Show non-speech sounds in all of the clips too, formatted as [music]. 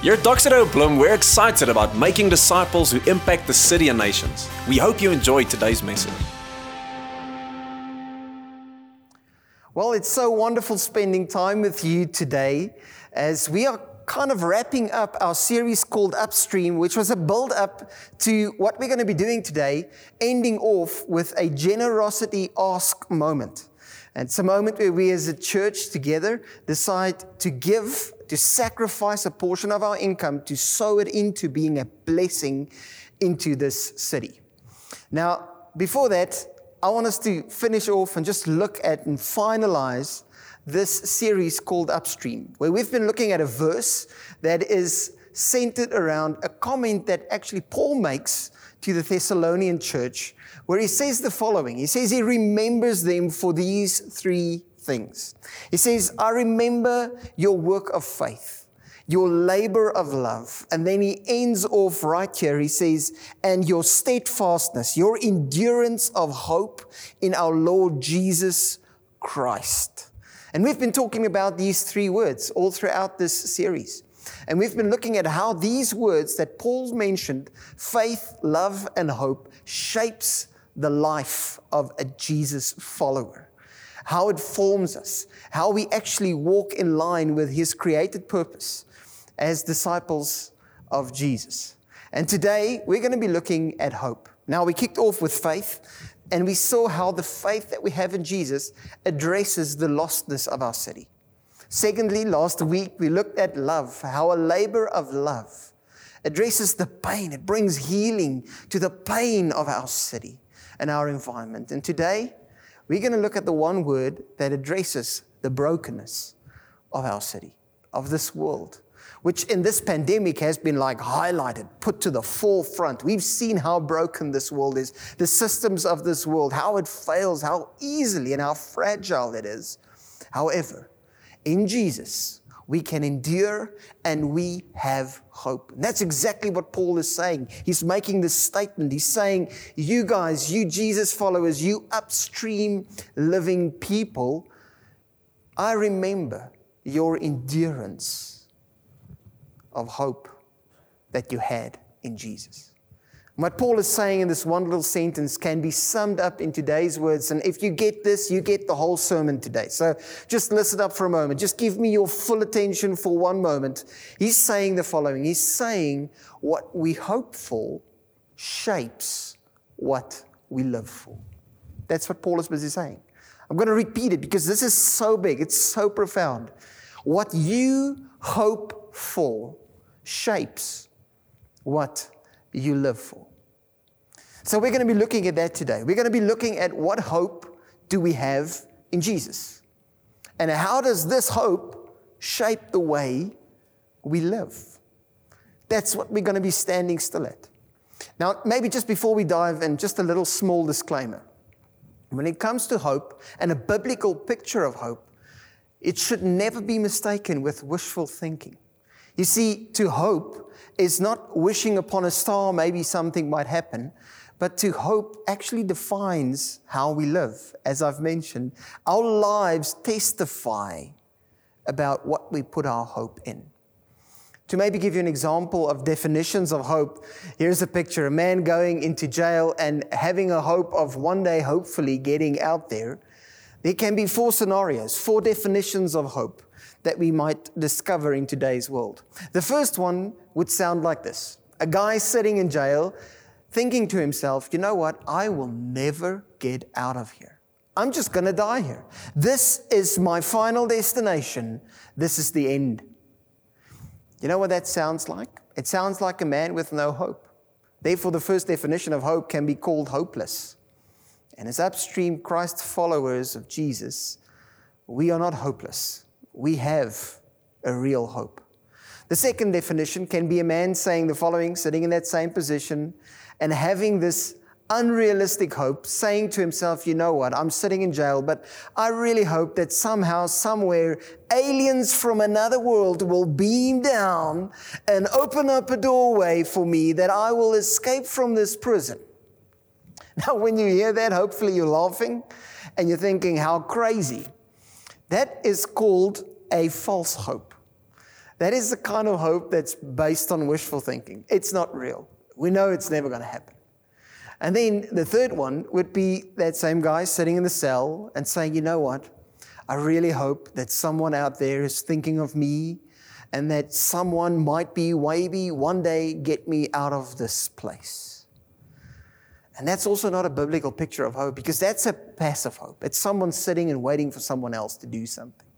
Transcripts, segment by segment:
Here at Doxa Deo Bloem, we're excited about making disciples who impact the city and nations. We hope you enjoyed today's message. Well, it's so wonderful spending time with you today as we are kind of wrapping up our series called Upstream, which was a build up to what we're going to be doing today, ending off with a generosity ask moment. And it's a moment where we as a church together decide to give to sacrifice a portion of our income to sow it into being a blessing into this city. Now, before that, I want us to finish off and just look at and finalize this series called Upstream, where we've been looking at a verse that is centered around a comment that actually Paul makes to the Thessalonian church, where he says the following He says he remembers them for these three things. He says, I remember your work of faith, your labor of love. And then he ends off right here. He says, and your steadfastness, your endurance of hope in our Lord Jesus Christ. And we've been talking about these three words all throughout this series. And we've been looking at how these words that Paul mentioned, faith, love, and hope, shapes the life of a Jesus follower how it forms us, how we actually walk in line with His created purpose as disciples of Jesus. And today we're going to be looking at hope. Now, we kicked off with faith, and we saw how the faith that we have in Jesus addresses the lostness of our city. Secondly, last week we looked at love, how a labor of love addresses the pain, it brings healing to the pain of our city and our environment. And today, we're going to look at the one word that addresses the brokenness of our city, of this world, which in this pandemic has been like highlighted, put to the forefront. We've seen how broken this world is, the systems of this world, how it fails, how easily and how fragile it is. However, in Jesus, we can endure and we have hope. And that's exactly what Paul is saying. He's making this statement. He's saying, You guys, you Jesus followers, you upstream living people, I remember your endurance of hope that you had in Jesus. What Paul is saying in this one little sentence can be summed up in today's words. And if you get this, you get the whole sermon today. So just listen up for a moment. Just give me your full attention for one moment. He's saying the following He's saying what we hope for shapes what we live for. That's what Paul is busy saying. I'm going to repeat it because this is so big, it's so profound. What you hope for shapes what you live for. So we're going to be looking at that today. We're going to be looking at what hope do we have in Jesus? And how does this hope shape the way we live? That's what we're going to be standing still at. Now, maybe just before we dive in, just a little small disclaimer. When it comes to hope and a biblical picture of hope, it should never be mistaken with wishful thinking. You see, to hope is not wishing upon a star, maybe something might happen, but to hope actually defines how we live. As I've mentioned, our lives testify about what we put our hope in. To maybe give you an example of definitions of hope, here's a picture a man going into jail and having a hope of one day, hopefully, getting out there. There can be four scenarios, four definitions of hope that we might discover in today's world. The first one would sound like this a guy sitting in jail thinking to himself, you know what? I will never get out of here. I'm just going to die here. This is my final destination. This is the end. You know what that sounds like? It sounds like a man with no hope. Therefore, the first definition of hope can be called hopeless. And as upstream Christ followers of Jesus, we are not hopeless. We have a real hope. The second definition can be a man saying the following, sitting in that same position, and having this unrealistic hope, saying to himself, you know what, I'm sitting in jail, but I really hope that somehow, somewhere, aliens from another world will beam down and open up a doorway for me that I will escape from this prison. [laughs] Now, when you hear that, hopefully you're laughing and you're thinking, how crazy. That is called a false hope. That is the kind of hope that's based on wishful thinking. It's not real. We know it's never going to happen. And then the third one would be that same guy sitting in the cell and saying, you know what? I really hope that someone out there is thinking of me and that someone might be, maybe one day, get me out of this place. And that's also not a biblical picture of hope because that's a passive hope. It's someone sitting and waiting for someone else to do something.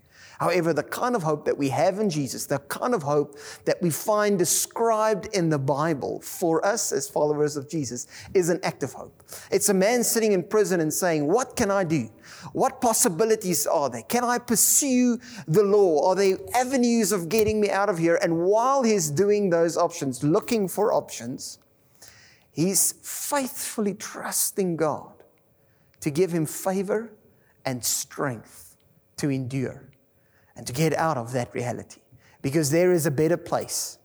However, the kind of hope that we have in Jesus, the kind of hope that we find described in the Bible for us as followers of Jesus, is an active hope. It's a man sitting in prison and saying, What can I do? What possibilities are there? Can I pursue the law? Are there avenues of getting me out of here? And while he's doing those options, looking for options, he's faithfully trusting God to give him favor and strength to endure and to get out of that reality. Because there is a better place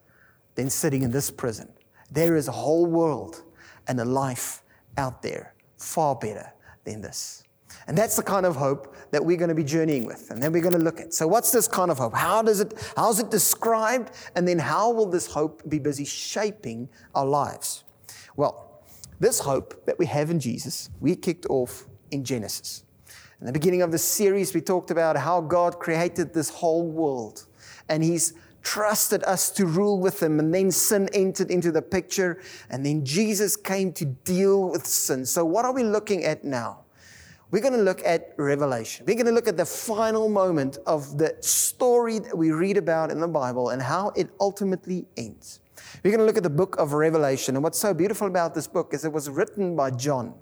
than sitting in this prison. There is a whole world and a life out there far better than this. And that's the kind of hope that we're going to be journeying with. And then we're going to look at. So what's this kind of hope? How does it how is it described? And then how will this hope be busy shaping our lives? Well, this hope that we have in Jesus, we kicked off in Genesis. In the beginning of the series, we talked about how God created this whole world and He's trusted us to rule with Him. And then sin entered into the picture, and then Jesus came to deal with sin. So, what are we looking at now? We're going to look at Revelation. We're going to look at the final moment of the story that we read about in the Bible and how it ultimately ends. We're going to look at the book of Revelation. And what's so beautiful about this book is it was written by John.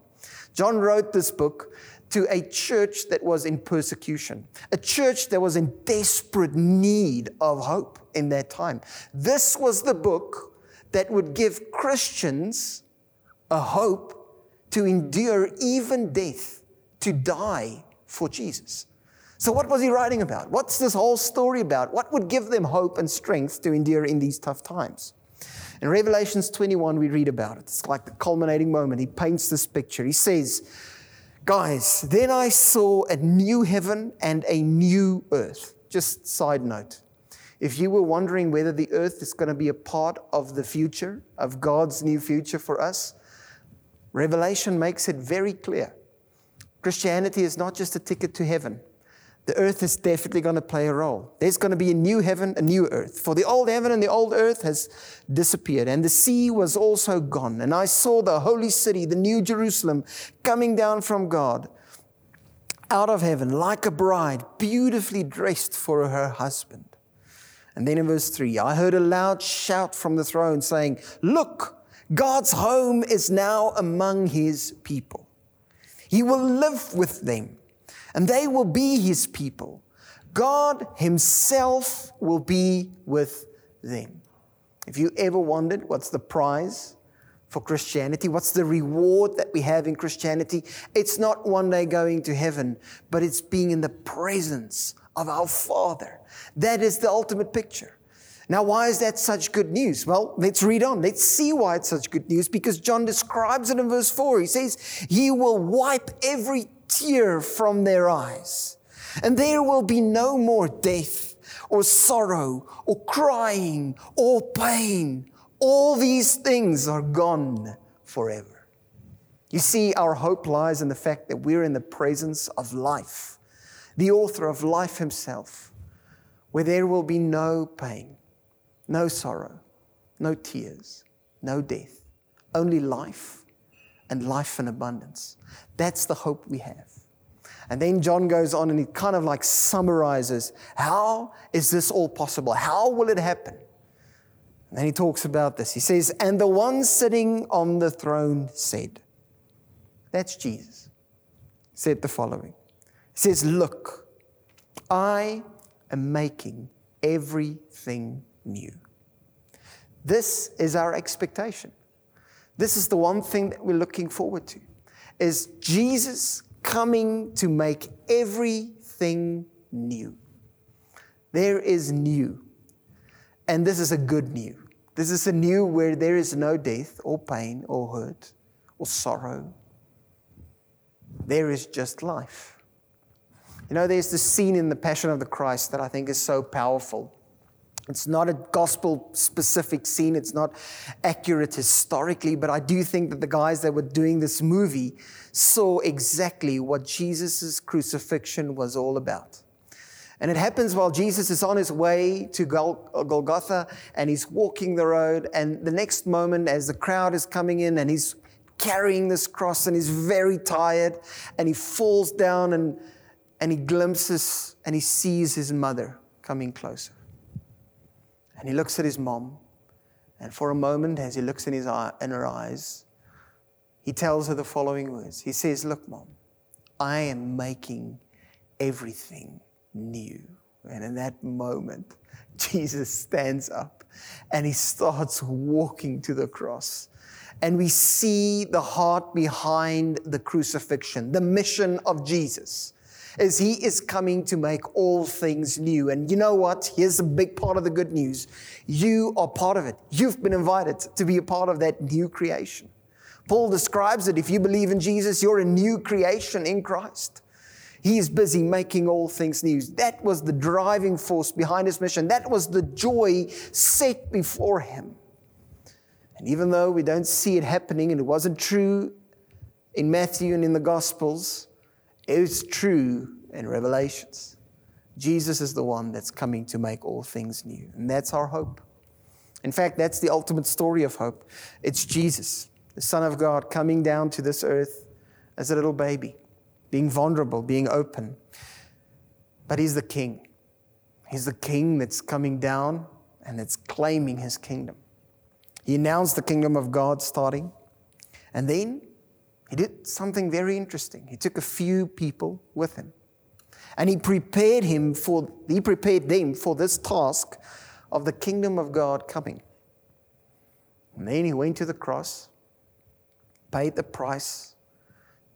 John wrote this book to a church that was in persecution, a church that was in desperate need of hope in that time. This was the book that would give Christians a hope to endure even death, to die for Jesus. So, what was he writing about? What's this whole story about? What would give them hope and strength to endure in these tough times? In Revelations 21, we read about it. It's like the culminating moment. He paints this picture. He says, Guys, then I saw a new heaven and a new earth. Just side note. If you were wondering whether the earth is going to be a part of the future, of God's new future for us, Revelation makes it very clear. Christianity is not just a ticket to heaven the earth is definitely going to play a role. There's going to be a new heaven, a new earth. For the old heaven and the old earth has disappeared, and the sea was also gone. And I saw the holy city, the new Jerusalem, coming down from God out of heaven like a bride, beautifully dressed for her husband. And then in verse 3, I heard a loud shout from the throne saying, Look, God's home is now among his people. He will live with them and they will be his people. God himself will be with them. If you ever wondered what's the prize for Christianity, what's the reward that we have in Christianity, it's not one day going to heaven, but it's being in the presence of our Father. That is the ultimate picture. Now, why is that such good news? Well, let's read on. Let's see why it's such good news because John describes it in verse 4. He says, He will wipe every tear from their eyes. And there will be no more death or sorrow or crying or pain. All these things are gone forever. You see, our hope lies in the fact that we're in the presence of life, the author of life himself, where there will be no pain, no sorrow, no tears, no death, only life and life in abundance. That's the hope we have. And then John goes on and he kind of like summarizes how is this all possible? How will it happen? And then he talks about this. He says, And the one sitting on the throne said, That's Jesus, said the following. He says, Look, I am making everything new. This is our expectation. This is the one thing that we're looking forward to is Jesus coming to make everything new. There is new. And this is a good new. This is a new where there is no death or pain or hurt or sorrow. There is just life. You know, there's this scene in The Passion of the Christ that I think is so powerful. It's not a gospel specific scene. It's not accurate historically, but I do think that the guys that were doing this movie saw exactly what Jesus' crucifixion was all about. And it happens while Jesus is on his way to Golgotha and he's walking the road. And the next moment, as the crowd is coming in and he's carrying this cross and he's very tired and he falls down and, and he glimpses and he sees his mother coming closer. And he looks at his mom. And for a moment, as he looks in, his eye, in her eyes, he tells her the following words. He says, Look, mom, I am making everything new. And in that moment, [laughs] Jesus stands up and he starts walking to the cross. And we see the heart behind the crucifixion, the mission of Jesus is he is coming to make all things new. And you know what? Here's a big part of the good news. You are part of it. You've been invited to be a part of that new creation. Paul describes it. If you believe in Jesus, you're a new creation in Christ. He is busy making all things new. That was the driving force behind his mission. That was the joy set before him. And even though we don't see it happening, and it wasn't true in Matthew and in the Gospels, it's true in Revelations. Jesus is the one that's coming to make all things new. And that's our hope. In fact, that's the ultimate story of hope. It's Jesus, the Son of God, coming down to this earth as a little baby, being vulnerable, being open. But He's the King. He's the King that's coming down and that's claiming His kingdom. He announced the kingdom of God starting. And then he did something very interesting. He took a few people with him. And he prepared him for he prepared them for this task of the kingdom of God coming. And then he went to the cross, paid the price,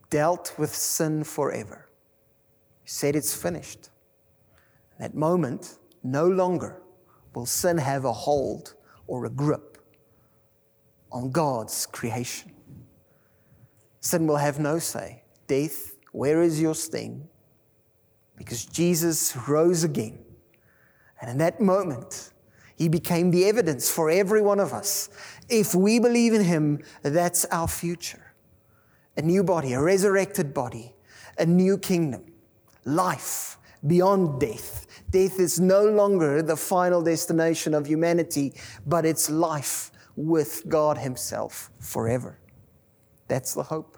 dealt with sin forever. He said it's finished. In that moment, no longer will sin have a hold or a grip on God's creation. Sin will have no say. Death, where is your sting? Because Jesus rose again. And in that moment, he became the evidence for every one of us. If we believe in him, that's our future. A new body, a resurrected body, a new kingdom, life beyond death. Death is no longer the final destination of humanity, but it's life with God Himself forever. That's the hope.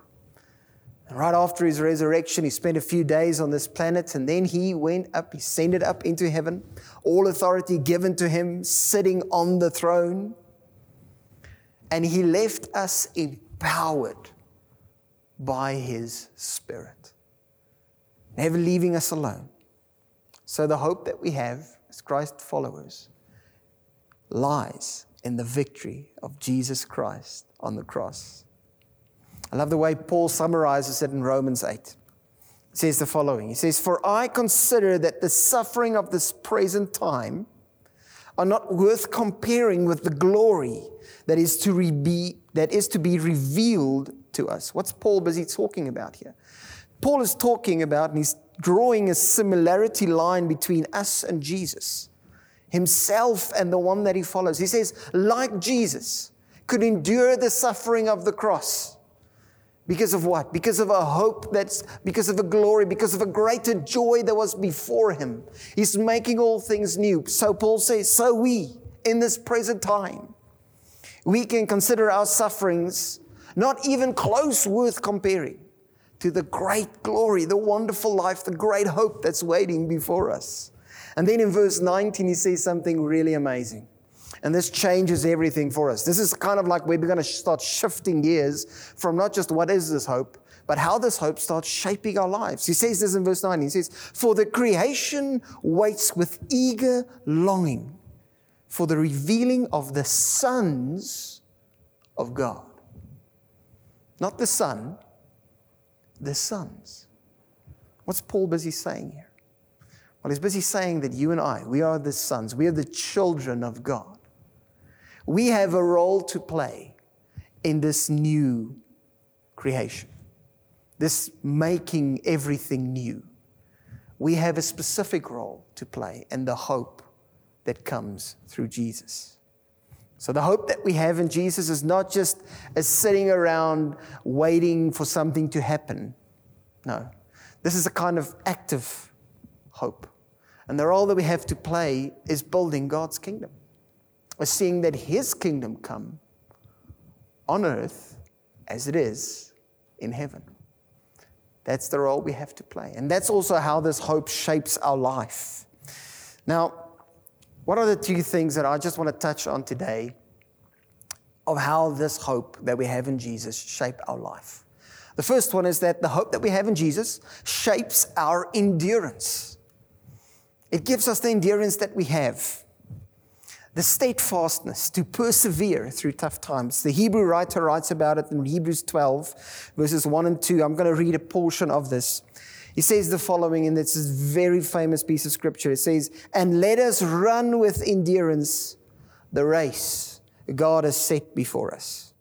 And right after his resurrection, he spent a few days on this planet and then he went up, he ascended up into heaven, all authority given to him, sitting on the throne. And he left us empowered by his Spirit, never leaving us alone. So the hope that we have as Christ followers lies in the victory of Jesus Christ on the cross. I love the way Paul summarizes it in Romans 8. He says the following He says, For I consider that the suffering of this present time are not worth comparing with the glory that is to, that is to be revealed to us. What's Paul busy talking about here? Paul is talking about, and he's drawing a similarity line between us and Jesus, himself and the one that he follows. He says, like Jesus could endure the suffering of the cross because of what? Because of a hope that's, because of a glory, because of a greater joy that was before him. He's making all things new. So Paul says, so we, in this present time, we can consider our sufferings not even close worth comparing to the great glory, the wonderful life, the great hope that's waiting before us. And then in verse 19, he says something really amazing. And this changes everything for us. This is kind of like we're going to start shifting gears from not just what is this hope, but how this hope starts shaping our lives. He says this in verse 9. He says, For the creation waits with eager longing for the revealing of the sons of God. Not the Son, the sons. What's Paul busy saying here? Well, he's busy saying that you and I, we are the sons, we are the children of God. We have a role to play in this new creation, this making everything new. We have a specific role to play and the hope that comes through Jesus. So, the hope that we have in Jesus is not just a sitting around waiting for something to happen. No, this is a kind of active hope. And the role that we have to play is building God's kingdom, is seeing that His kingdom come on earth as it is in heaven. That's the role we have to play. And that's also how this hope shapes our life. Now, what are the two things that I just want to touch on today of how this hope that we have in Jesus shape our life? The first one is that the hope that we have in Jesus shapes our endurance. It gives us the endurance that we have the steadfastness to persevere through tough times. The Hebrew writer writes about it in Hebrews 12, verses 1 and 2. I'm going to read a portion of this. He says the following, and it's a very famous piece of scripture. It says, And let us run with endurance the race God has set before us.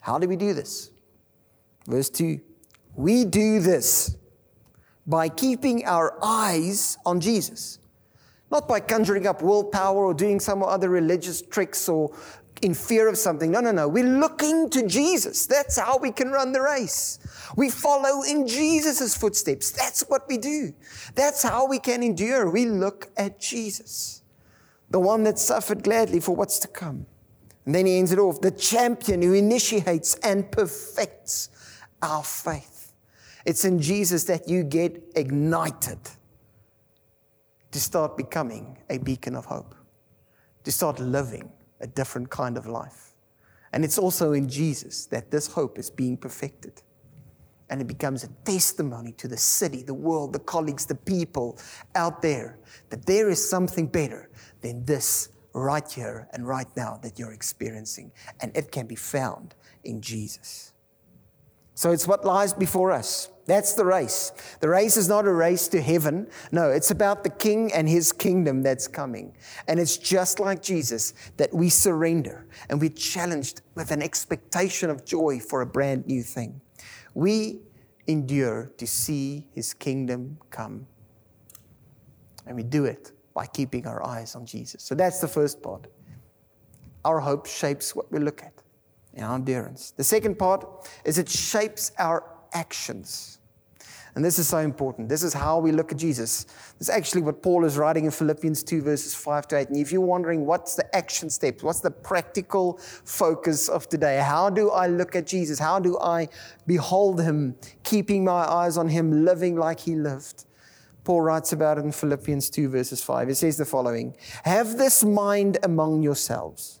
How do we do this? Verse 2 We do this by keeping our eyes on Jesus not by conjuring up willpower or doing some other religious tricks or in fear of something. No, no, no. We're looking to Jesus. That's how we can run the race. We follow in Jesus' footsteps. That's what we do. That's how we can endure. We look at Jesus, the one that suffered gladly for what's to come. And then he ends it off the champion who initiates and perfects our faith. It's in Jesus that you get ignited to start becoming a beacon of hope, to start living a different kind of life. And it's also in Jesus that this hope is being perfected. And it becomes a testimony to the city, the world, the colleagues, the people out there that there is something better than this right here and right now that you're experiencing. And it can be found in Jesus. So it's what lies before us. That's the race. The race is not a race to heaven. No, it's about the king and his kingdom that's coming. And it's just like Jesus that we surrender and we're challenged with an expectation of joy for a brand new thing. We endure to see his kingdom come. And we do it by keeping our eyes on Jesus. So that's the first part. Our hope shapes what we look at our endurance. The second part is it shapes our actions. And this is so important. This is how we look at Jesus. This is actually what Paul is writing in Philippians 2, verses 5 to 8. And if you're wondering what's the action steps, what's the practical focus of today? How do I look at Jesus? How do I behold him, keeping my eyes on him, living like he lived? Paul writes about it in Philippians 2, verses 5. It says the following Have this mind among yourselves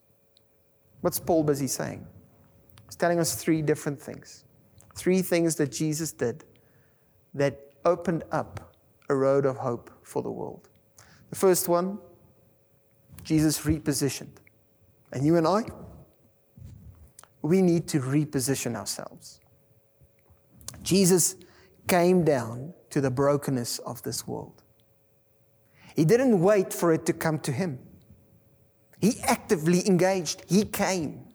What's Paul busy saying? He's telling us three different things. Three things that Jesus did that opened up a road of hope for the world. The first one, Jesus repositioned. And you and I, we need to reposition ourselves. Jesus came down to the brokenness of this world. He didn't wait for it to come to him. He actively engaged. He came.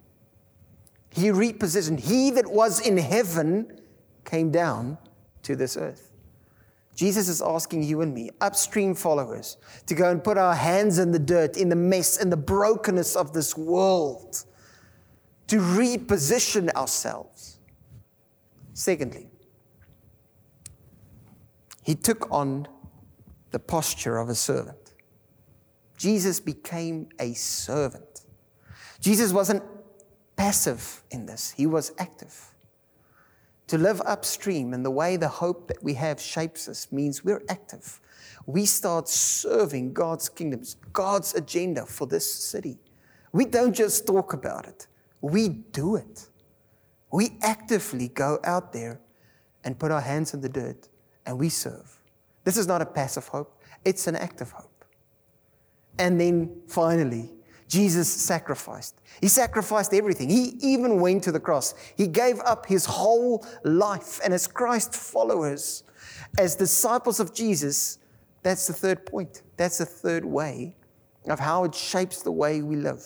He repositioned. He that was in heaven came down to this earth. Jesus is asking you and me, upstream followers, to go and put our hands in the dirt, in the mess, in the brokenness of this world, to reposition ourselves. Secondly, he took on the posture of a servant. Jesus became a servant. Jesus wasn't passive in this, he was active. To live upstream and the way the hope that we have shapes us means we're active. We start serving God's kingdoms, God's agenda for this city. We don't just talk about it, we do it. We actively go out there and put our hands in the dirt and we serve. This is not a passive hope, it's an active hope. And then finally, Jesus sacrificed. He sacrificed everything. He even went to the cross. He gave up his whole life. And as Christ followers, as disciples of Jesus, that's the third point. That's the third way of how it shapes the way we live.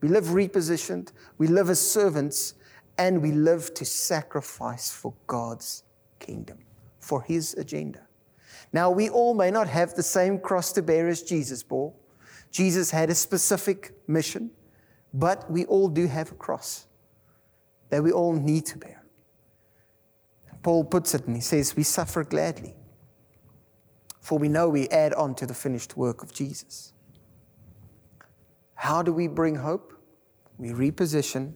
We live repositioned, we live as servants, and we live to sacrifice for God's kingdom, for his agenda. Now, we all may not have the same cross to bear as Jesus bore. Jesus had a specific mission, but we all do have a cross that we all need to bear. Paul puts it and he says, We suffer gladly, for we know we add on to the finished work of Jesus. How do we bring hope? We reposition,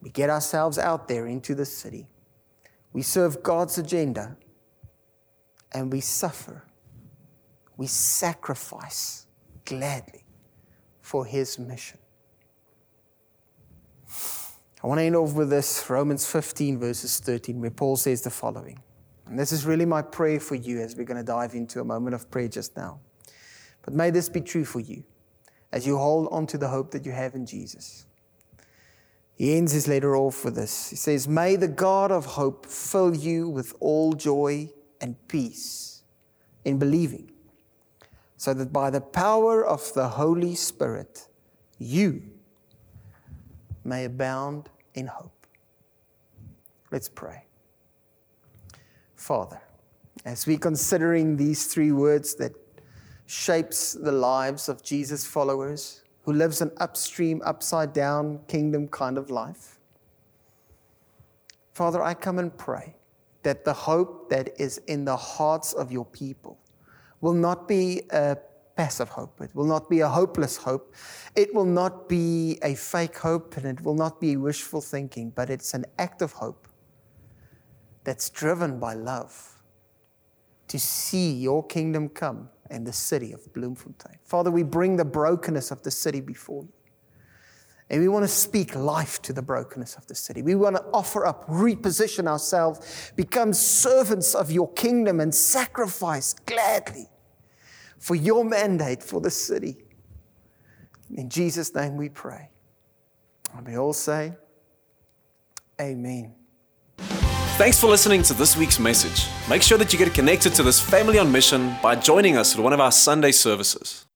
we get ourselves out there into the city, we serve God's agenda, and we suffer. We sacrifice gladly for his mission. I want to end off with this Romans 15, verses 13, where Paul says the following. And this is really my prayer for you as we're going to dive into a moment of prayer just now. But may this be true for you as you hold on to the hope that you have in Jesus. He ends his letter off with this. He says, May the God of hope fill you with all joy and peace in believing so that by the power of the Holy Spirit, you may abound in hope. Let's pray. Father, as we're considering these three words that shapes the lives of Jesus' followers, who lives an upstream, upside down kingdom kind of life. Father, I come and pray that the hope that is in the hearts of your people will not be a passive hope. It will not be a hopeless hope. It will not be a fake hope and it will not be wishful thinking, but it's an active hope that's driven by love to see your kingdom come in the city of Bloemfontein. Father, we bring the brokenness of the city before you. And we want to speak life to the brokenness of the city. We want to offer up, reposition ourselves, become servants of your kingdom, and sacrifice gladly for your mandate for the city. In Jesus' name we pray. And we all say, Amen. Thanks for listening to this week's message. Make sure that you get connected to this family on mission by joining us at one of our Sunday services.